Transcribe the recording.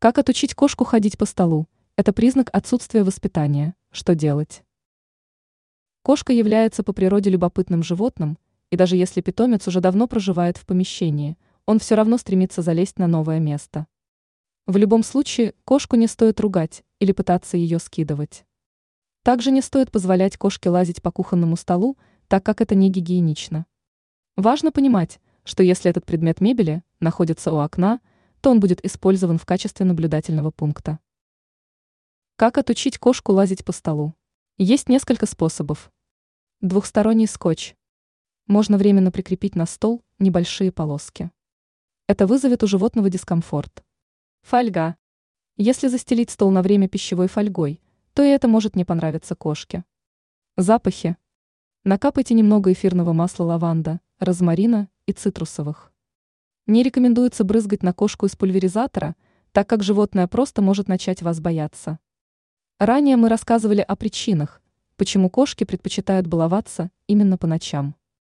Как отучить кошку ходить по столу? Это признак отсутствия воспитания. Что делать? Кошка является по природе любопытным животным, и даже если питомец уже давно проживает в помещении, он все равно стремится залезть на новое место. В любом случае, кошку не стоит ругать или пытаться ее скидывать. Также не стоит позволять кошке лазить по кухонному столу, так как это не гигиенично. Важно понимать, что если этот предмет мебели находится у окна, то он будет использован в качестве наблюдательного пункта. Как отучить кошку лазить по столу? Есть несколько способов. Двухсторонний скотч. Можно временно прикрепить на стол небольшие полоски. Это вызовет у животного дискомфорт. Фольга. Если застелить стол на время пищевой фольгой, то и это может не понравиться кошке. Запахи. Накапайте немного эфирного масла лаванда, розмарина и цитрусовых. Не рекомендуется брызгать на кошку из пульверизатора, так как животное просто может начать вас бояться. Ранее мы рассказывали о причинах, почему кошки предпочитают баловаться именно по ночам.